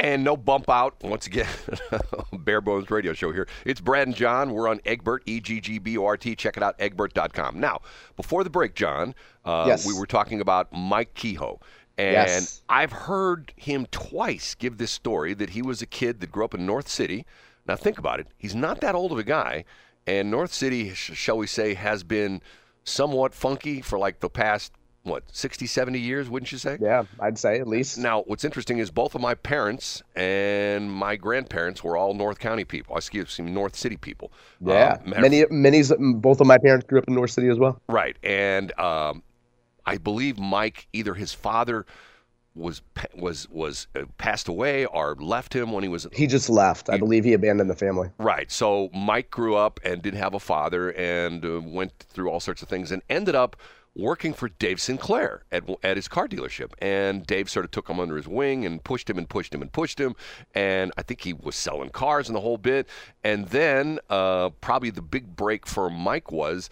And no bump out. Once again, Bare Bones Radio Show here. It's Brad and John. We're on Egbert, E G G B O R T. Check it out, egbert.com. Now, before the break, John, uh, Yes. we were talking about Mike Kehoe. And Yes. I've heard him twice give this story that he was a kid that grew up in North City. Now, think about it. He's not that old of a guy. And North City, sh- shall we say, has been somewhat funky for like the past, what, 60, 70 years, wouldn't you say? Yeah, I'd say at least. Now, what's interesting is both of my parents and my grandparents were all North County people. I excuse me, North City people. Yeah, Um, matter- many, both of my parents grew up in North City as well. Right, and um, I believe Mike, either his father was was was uh, passed away or left him when he was He just left. I believe he abandoned the family. Right. So Mike grew up and didn't have a father and uh, went through all sorts of things and ended up working for Dave Sinclair at, at his car dealership. And Dave sort of took him under his wing and pushed him and pushed him and pushed him. And I think he was selling cars and the whole bit. And then uh, probably the big break for Mike was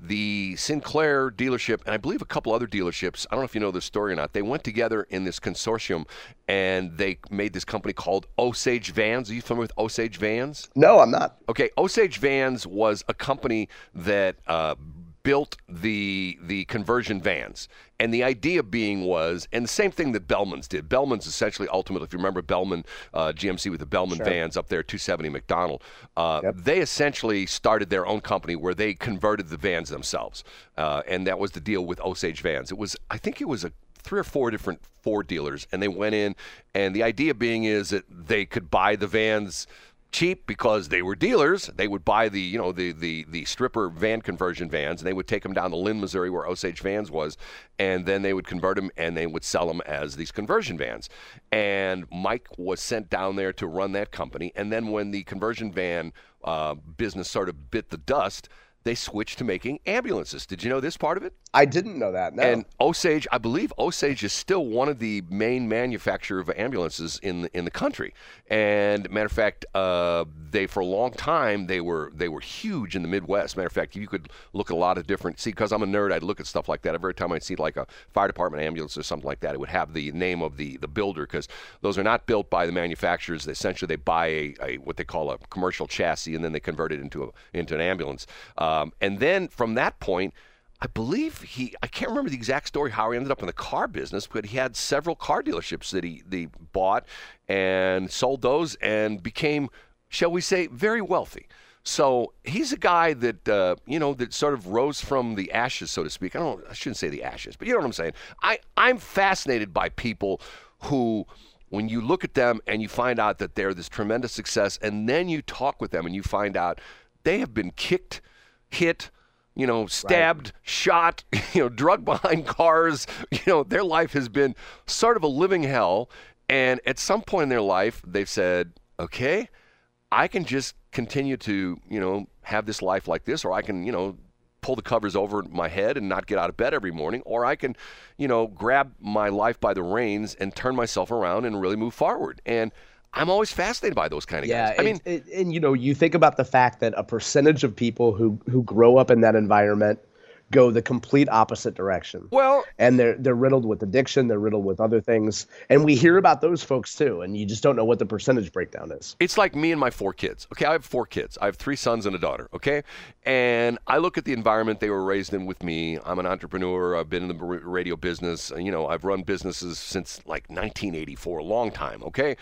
the Sinclair dealership, and I believe a couple other dealerships. I don't know if you know this story or not. They went together in this consortium, and they made this company called Osage Vans. Are you familiar with Osage Vans? No, I'm not. Okay, Osage Vans was a company that uh, built the the conversion vans, and the idea being was, and the same thing that Bellman's did. Bellman's essentially ultimately, if you remember Bellman uh, GMC with the Bellman vans up there, 270 McDonnell, uh, they essentially started their own company where they converted the vans themselves, uh, and that was the deal with Osage Vans. It was, I think, it was a three or four different Ford dealers, and they went in, and the idea being is that they could buy the vans cheap because they were dealers. They would buy the you know the the the stripper van conversion vans, and they would take them down to Linn, Missouri, where Osage Vans was, and then they would convert them and they would sell them as these conversion vans. And Mike was sent down there to run that company, and then when the conversion van uh, business sort of bit the dust. They switched to making ambulances. Did you know this part of it? I didn't know that. No. And Osage, I believe Osage is still one of the main manufacturer of ambulances in the, in the country. And matter of fact, uh, they for a long time they were they were huge in the Midwest. Matter of fact, you could look at a lot of different. See, because I'm a nerd, I'd look at stuff like that. Every time I see like a fire department ambulance or something like that, it would have the name of the the builder because those are not built by the manufacturers. They, essentially, they buy a, a what they call a commercial chassis and then they convert it into a into an ambulance. Um, and then from that point. I believe he, I can't remember the exact story how he ended up in the car business, but he had several car dealerships that he, they bought and sold those and became, shall we say, very wealthy. So he's a guy that uh, you know that sort of rose from the ashes, so to speak. I don't, I shouldn't say the ashes, but you know what I'm saying. I, I'm fascinated by people who, when you look at them and you find out that they're this tremendous success, and then you talk with them and you find out they have been kicked, hit, you know, stabbed, shot, you know, drug behind cars. You know, their life has been sort of a living hell. And at some point in their life, they've said, okay, I can just continue to, you know, have this life like this, or I can, you know, pull the covers over my head and not get out of bed every morning, or I can, you know, grab my life by the reins and turn myself around and really move forward. And I'm always fascinated by those kind of yeah, guys. I mean, it, and you know, you think about the fact that a percentage of people who who grow up in that environment go the complete opposite direction. well, and they're they're riddled with addiction, they're riddled with other things, and we hear about those folks too, and you just don't know what the percentage breakdown is. It's like me and my four kids. Okay, I have four kids. I have three sons and a daughter. Okay, and I look at the environment they were raised in with me. I'm an entrepreneur. I've been in the radio business. You know, I've run businesses since like 1984, a long time. Okay,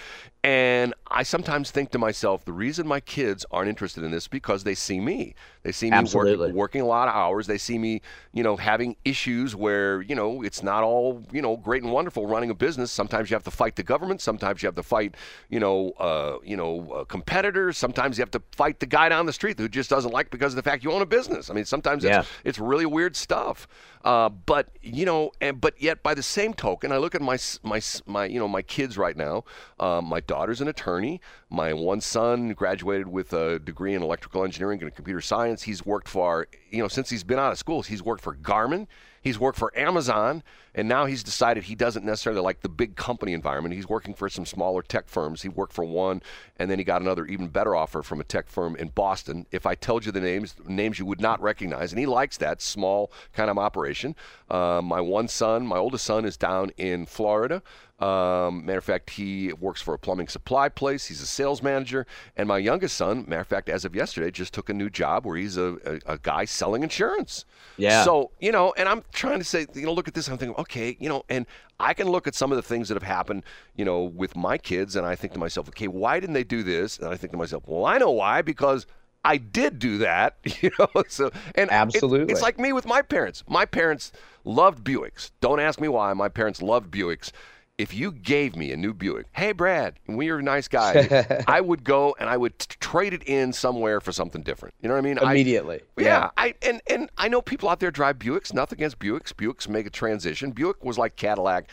and I sometimes think to myself, the reason my kids aren't interested in this is because they see me. They see me working, working a lot of hours. They see me, you know, having issues where you know it's not all you know great and wonderful running a business. Sometimes you have to fight the government. Sometimes you have to fight, you know, uh, you know, uh, competitors. Sometimes you have to fight the guy down the street who just doesn't like because of the fact you own a business. I mean, sometimes Yeah. it's it's really weird stuff. Uh, but you know, and but yet by the same token, I look at my my my you know my kids right now. Um, my daughter's an attorney. My one son graduated with a degree in electrical engineering and computer science. He's worked for you know since he's been out of school, he's worked for Garmin. He's worked for Amazon, and now he's decided he doesn't necessarily like the big company environment. He's working for some smaller tech firms. He worked for one, and then he got another even better offer from a tech firm in Boston. If I told you the names, names you would not recognize, and he likes that small kind of operation. Uh, my one son, my oldest son, is down in Florida. Um, matter of fact, he works for a plumbing supply place. He's a sales manager. And my youngest son, matter of fact, as of yesterday, just took a new job where he's a, a, a guy selling insurance. Yeah. So, you know, and I'm trying to say, you know, look at this. I'm thinking, okay, you know, and I can look at some of the things that have happened, you know, with my kids, and I think to myself, okay, why didn't they do this? And I think to myself, well, I know why, because I did do that, you know. So and it- Absolutely. it's like me with my parents. My parents loved Buicks. Don't ask me why. My parents loved Buicks. If you gave me a new Buick, hey Brad, we are a nice guy. I would go and I would t- trade it in somewhere for something different. You know what I mean? I- Immediately. yeah, I and and I know people out there drive Buicks. Nothing against Buicks. Buicks make a transition. Buick was like Cadillac.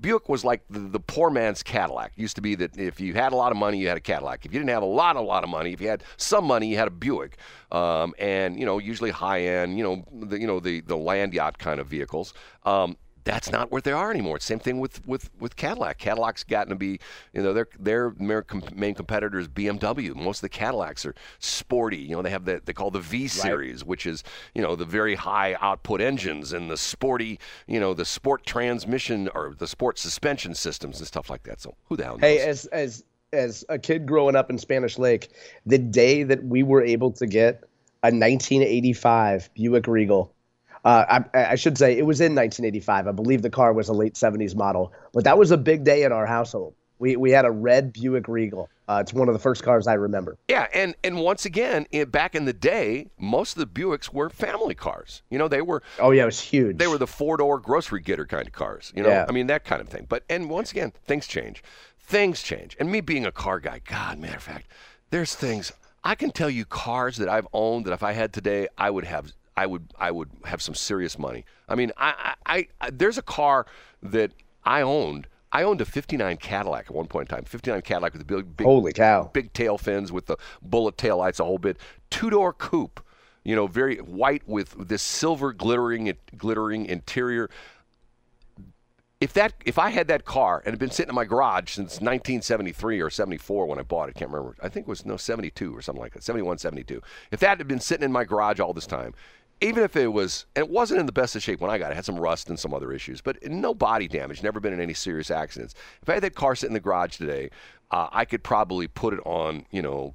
Buick was like the, the poor man's Cadillac. Used to be that if you had a lot of money, you had a Cadillac. If you didn't have a lot, a lot of money, if you had some money, you had a Buick. Um, and you know, usually high end. You know, the you know the the land yacht kind of vehicles. Um, that's not what they are anymore. Same thing with, with, with Cadillac. Cadillac's gotten to be, you know, their their main main competitor is BMW. Most of the Cadillacs are sporty. You know, they have the they call the V series, which is you know the very high output engines and the sporty, you know, the sport transmission or the sport suspension systems and stuff like that. So who the hell knows? Hey, as as as a kid growing up in Spanish Lake, the day that we were able to get a 1985 Buick Regal, uh, I, I should say it was in 1985. I believe the car was a late 70s model, but that was a big day in our household. We we had a red Buick Regal. Uh, it's one of the first cars I remember. Yeah, and and once again, i back in the day, most of the Buicks were family cars. You know, they were Oh yeah, it was huge. they were the four door grocery getter kind of cars. You know, Yeah. I mean that kind of thing. But and once again, things change. Things change. And me being a car guy, God, matter of fact, there's things I can tell you cars that I've owned that if I had today, I would have I would I would have some serious money. I mean, I I, I there's a car that I owned. I owned a 59 Cadillac at one point in time. 59 Cadillac with the big, big Holy cow! big tail fins with the bullet tail lights, a whole bit. Two door coupe, you know, very white with this silver glittering glittering interior. If that if I had that car and had been sitting in my garage since 1973 or 74 when I bought it, I can't remember. I think it was no 72 or something like that, 71, 72. If that had been sitting in my garage all this time, even if it was, and it wasn't in the best of shape when I got it, it had some rust and some other issues, but no body damage, never been in any serious accidents. If I had that car sitting in the garage today, uh, I could probably put it on, you know,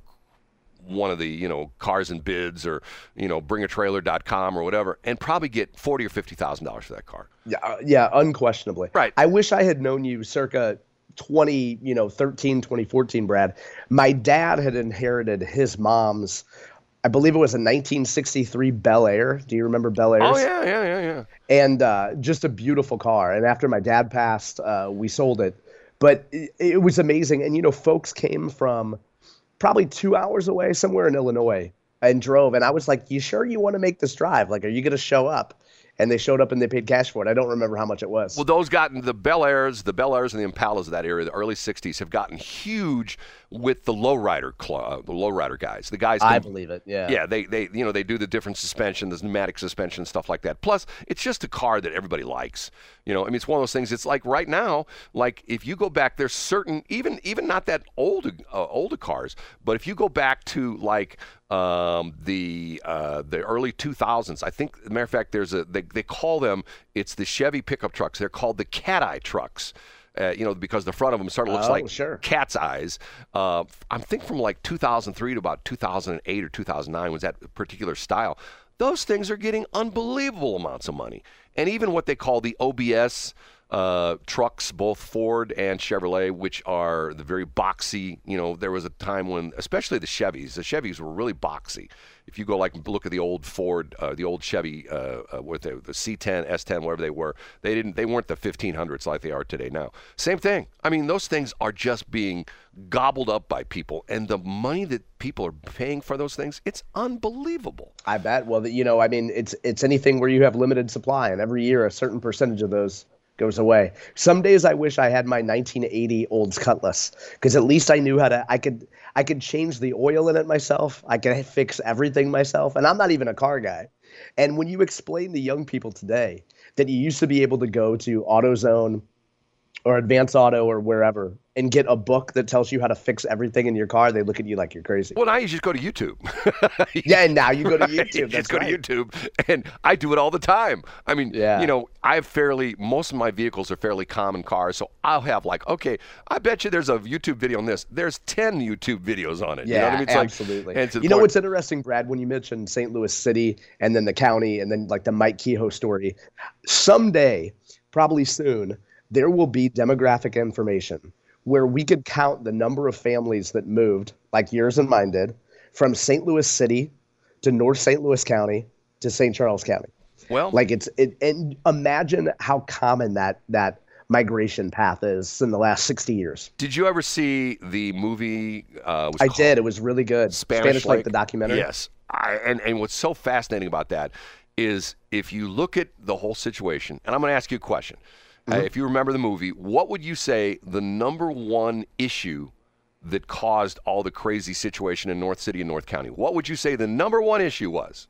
one of the you know cars and bids or you know bringatrailer.com or whatever and probably get 40 or 50 thousand dollars for that car Yeah, uh, yeah, unquestionably. Right. I wish I had known you circa 20, you know, 13, 2014, Brad. My dad had inherited his mom's, I believe it was a 1963 Bel Air. Do you remember Bel Airs? oh yeah yeah yeah yeah and uh, just a beautiful car. And after my dad passed, uh, we sold it. But it, it was amazing. And you know, folks came from probably two hours away, somewhere in Illinois, and drove. And I was like, "You sure you want to make this drive? Like, are you going to show up?" And they showed up and they paid cash for it. I don't remember how much it was. well those gotten the bel airs the bel airs and the impalas of that area the early 60s have gotten huge with the lowrider club uh, the lowrider guys the guys I can- believe it. Yeah. Yeah, they, they you know they do the different suspension, the pneumatic suspension, stuff like that. Plus, it's just a car that everybody likes. You know, I mean, it's one of those things. It's like right now, like if you go back, there's certain even even not that old uh, older cars, but if you go back to like um, the uh, the early 2000s, I think, matter of fact, there's a they, they call them it's the Chevy pickup trucks. They're called the cat eye trucks. Uh, you know, because the front of them sort of looks Oh, like sure. cat's eyes. Uh, I'm thinking from like 2003 to about 2008 or 2009 was that particular style. Those things are getting unbelievable amounts of money, and even what they call the OBS uh, trucks, both Ford and Chevrolet, which are the very boxy. You know, there was a time when, especially the Chevys, the Chevys were really boxy. If you go like look at the old Ford, uh, the old Chevy, uh, uh, they, the C10, S10, whatever they were, they didn't, they weren't the 1500s like they are today now. Same thing. I mean, those things are just being gobbled up by people, and the money that people are paying for those things, it's unbelievable. I bet. Well, you know, I mean, it's it's anything where you have limited supply, and every year a certain percentage of those goes away. Some days I wish I had my 1980 Olds Cutlass because at least I knew how to. I could I could change the oil in it myself. I could fix everything myself, and I'm not even a car guy. And when you explain to young people today that you used to be able to go to AutoZone or Advance Auto or wherever and get a book that tells you how to fix everything in your car, they look at you like you're crazy. Well, now you just go to YouTube. yeah, and now you go to YouTube. you just go right. to YouTube, and I do it all the time. I mean, yeah. you know, I have fairly most of my vehicles are fairly common cars, so I'll have like, okay, I bet you there's a YouTube video on this. There's ten YouTube videos on it. Yeah, you know what I mean? It's absolutely. Like, you know what's interesting, Brad? When you mentioned St. Louis City and then the county and then like the Mike Kehoe story, someday, probably soon, there will be demographic information where we could count the number of families that moved, like yours and mine did, from St. Louis City to North St. Louis County to St. Charles County. Well, like it's it, and imagine how common that that migration path is in the last 60 years. Did you ever see the movie? Uh, I did. It was really good. Spanish, Spanish Lake the documentary. Yes. I, and and what's so fascinating about that is if you look at the whole situation, and I'm going to ask you a question. Uh, Mm-hmm. if you remember the movie, what would you say the number one issue that caused all the crazy situation in North City and North County? What would you say the number one issue was?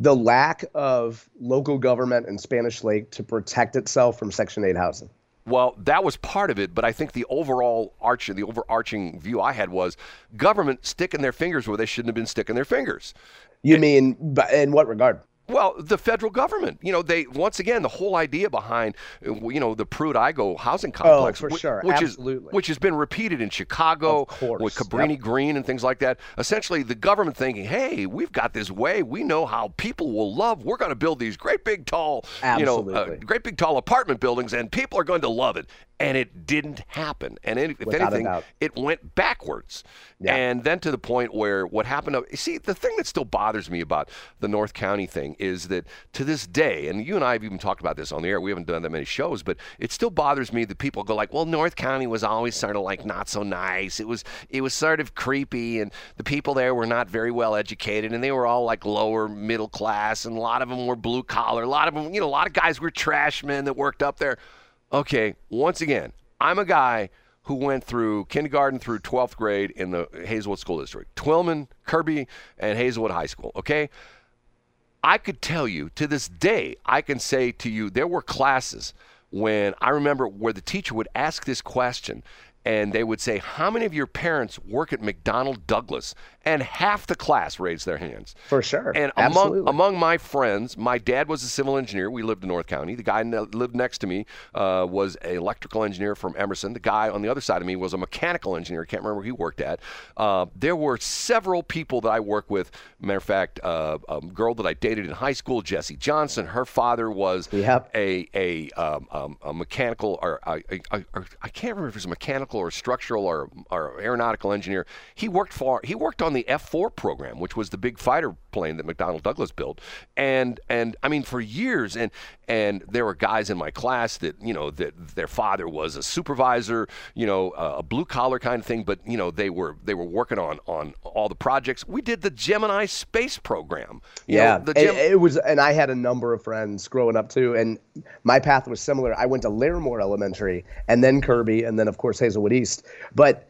The lack of local government in Spanish Lake to protect itself from Section 8 housing. Well, that was part of it, but I think the overall arch, the overarching view I had was government sticking their fingers where they shouldn't have been sticking their fingers. You mean, in what regard? Well, the federal government, you know, they once again the whole idea behind, uh, you know, the Pruitt-Igoe housing complex, oh, for whi- sure, which absolutely, is which has been repeated in Chicago with Cabrini yep. Green and things like that. Essentially, the government thinking, "Hey, we've got this way. We know how people will love. We're going to build these great big tall, you know, uh, great big tall apartment buildings, and people are going to love it." And it didn't happen. And if anything, it went backwards. Yeah. And then to the point where what happened see the thing that still bothers me about the North County thing is that to this day, and you and I have even talked about this on the air. We haven't done that many shows, but it still bothers me that people go like, "Well, North County was always sort of like not so nice. It was it was sort of creepy, and the people there were not very well educated, and they were all like lower middle class, and a lot of them were blue collar. A lot of them, you know, a lot of guys were trash men that worked up there." Okay, once again, I'm a guy who went through kindergarten through 12th grade in the Hazelwood School District. Twillman, Kirby, and Hazelwood High School, okay? I could tell you to this day, I can say to you, there were classes when I remember where the teacher would ask this question and they would say, How many of your parents work at McDonnell Douglas? And half the class raised their hands. For sure. And Absolutely. among among my friends, my dad was a civil engineer. We lived in North County. The guy that lived next to me uh, was an electrical engineer from Emerson. The guy on the other side of me was a mechanical engineer. I can't remember where he worked at. Uh, there were several people that I worked with. Matter of fact, uh, a girl that I dated in high school, Jessie Johnson. Her father was Yep. a a, um, um, a mechanical or I, I, I, I can't remember if it was a mechanical or structural or, or aeronautical engineer. He worked for he worked on the F4 program, which was the big fighter plane that McDonnell Douglas built, and and I mean for years and and there were guys in my class that you know that their father was a supervisor, you know, a blue collar kind of thing, but you know they were they were working on on all the projects. We did the Gemini space program. You yeah, know, the it, it was, and I had a number of friends growing up too, and my path was similar. I went to Larimore Elementary, and then Kirby, and then of course Hazelwood East. But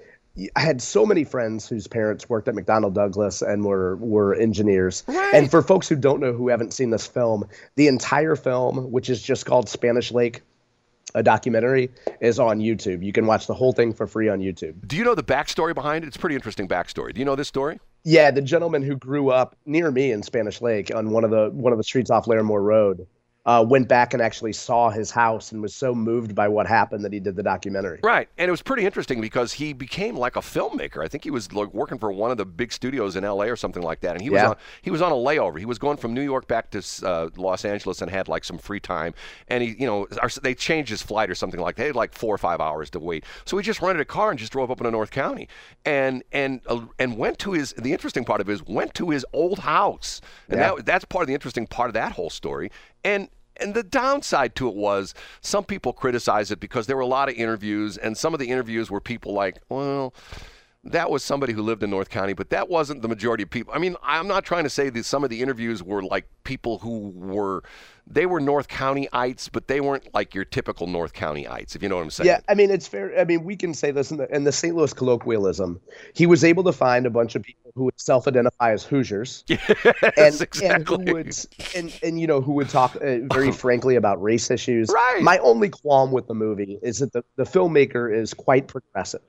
I had so many friends whose parents worked at McDonnell Douglas and were were engineers. Right. And for folks who don't know, who haven't seen this film, the entire film, which is just called Spanish Lake, a documentary, is on YouTube. You can watch the whole thing for free on YouTube. Do you know the backstory behind it? It's a pretty interesting backstory. Do you know this story? Yeah, the gentleman who grew up near me in Spanish Lake on one of the one of the streets off Larimore Road uh, went back and actually saw his house and was so moved by what happened that he did the documentary. Right, and it was pretty interesting because he became like a filmmaker. I think he was like working for one of the big studios in L.A. or something like that, and he was Yeah. on he was on a layover. He was going from New York back to uh, Los Angeles and had like some free time, and he, you know, they changed his flight or something like that. They had like four or five hours to wait, so he just rented a car and just drove up into North County, and and uh, and went to his. The interesting part of it is went to his old house, and Yeah. that that's part of the interesting part of that whole story, and. And the downside to it was some people criticized it because there were a lot of interviews, and some of the interviews were people like, well, that was somebody who lived in North County, but that wasn't the majority of people. I mean, I'm not trying to say that some of the interviews were like people who were they were North Countyites, but they weren't like your typical North Countyites, if you know what I'm saying. Yeah, I mean it's fair. I mean we can say this in the, in the St. Louis colloquialism. He was able to find a bunch of people who would self-identify as Hoosiers, yes, and, exactly. and who would and, and you know who would talk uh, very frankly about race issues. Right. My only qualm with the movie is that the, the filmmaker is quite progressive.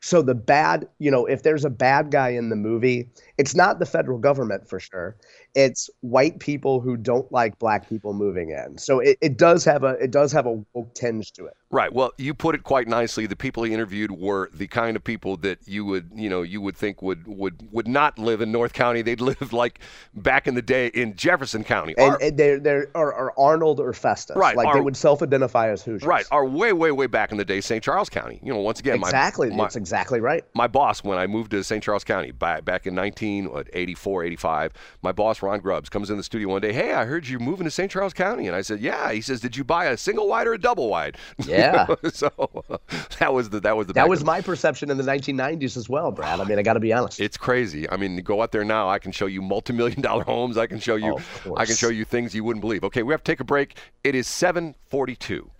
So the bad, you know, if there's a bad guy in the movie, it's not the federal government for sure. It's white people who don't like black people moving in. So it, it does have a it does have a woke tinge to it. Right. Well, you put it quite nicely. The people he interviewed were the kind of people that you would, you know, you would think would would would not live in North County. They'd live like back in the day in Jefferson County. And, and they're they're are, are Arnold or Festus. Right, Like are- they would self-identify as Hoosiers. right. Are way, way, way back in the day, St. Charles County. You know, once again, my- Exactly. my, That's exactly right. my boss when I moved to St. Charles County back, back in 1984, 85, my boss Ron Grubbs comes in the studio one day. Hey, I heard you're moving to St. Charles County, and I said, Yeah. He says, Did you buy a single wide or a double wide? Yeah. so that was the that was the That was my perception in the 1990s as well, Brad. I mean, I got to be honest. It's crazy. I mean, go out there now. I can show you multi-million dollar homes. I can show you. Oh, I can show you things you wouldn't believe. Okay, we have to take a break. It is 7:42.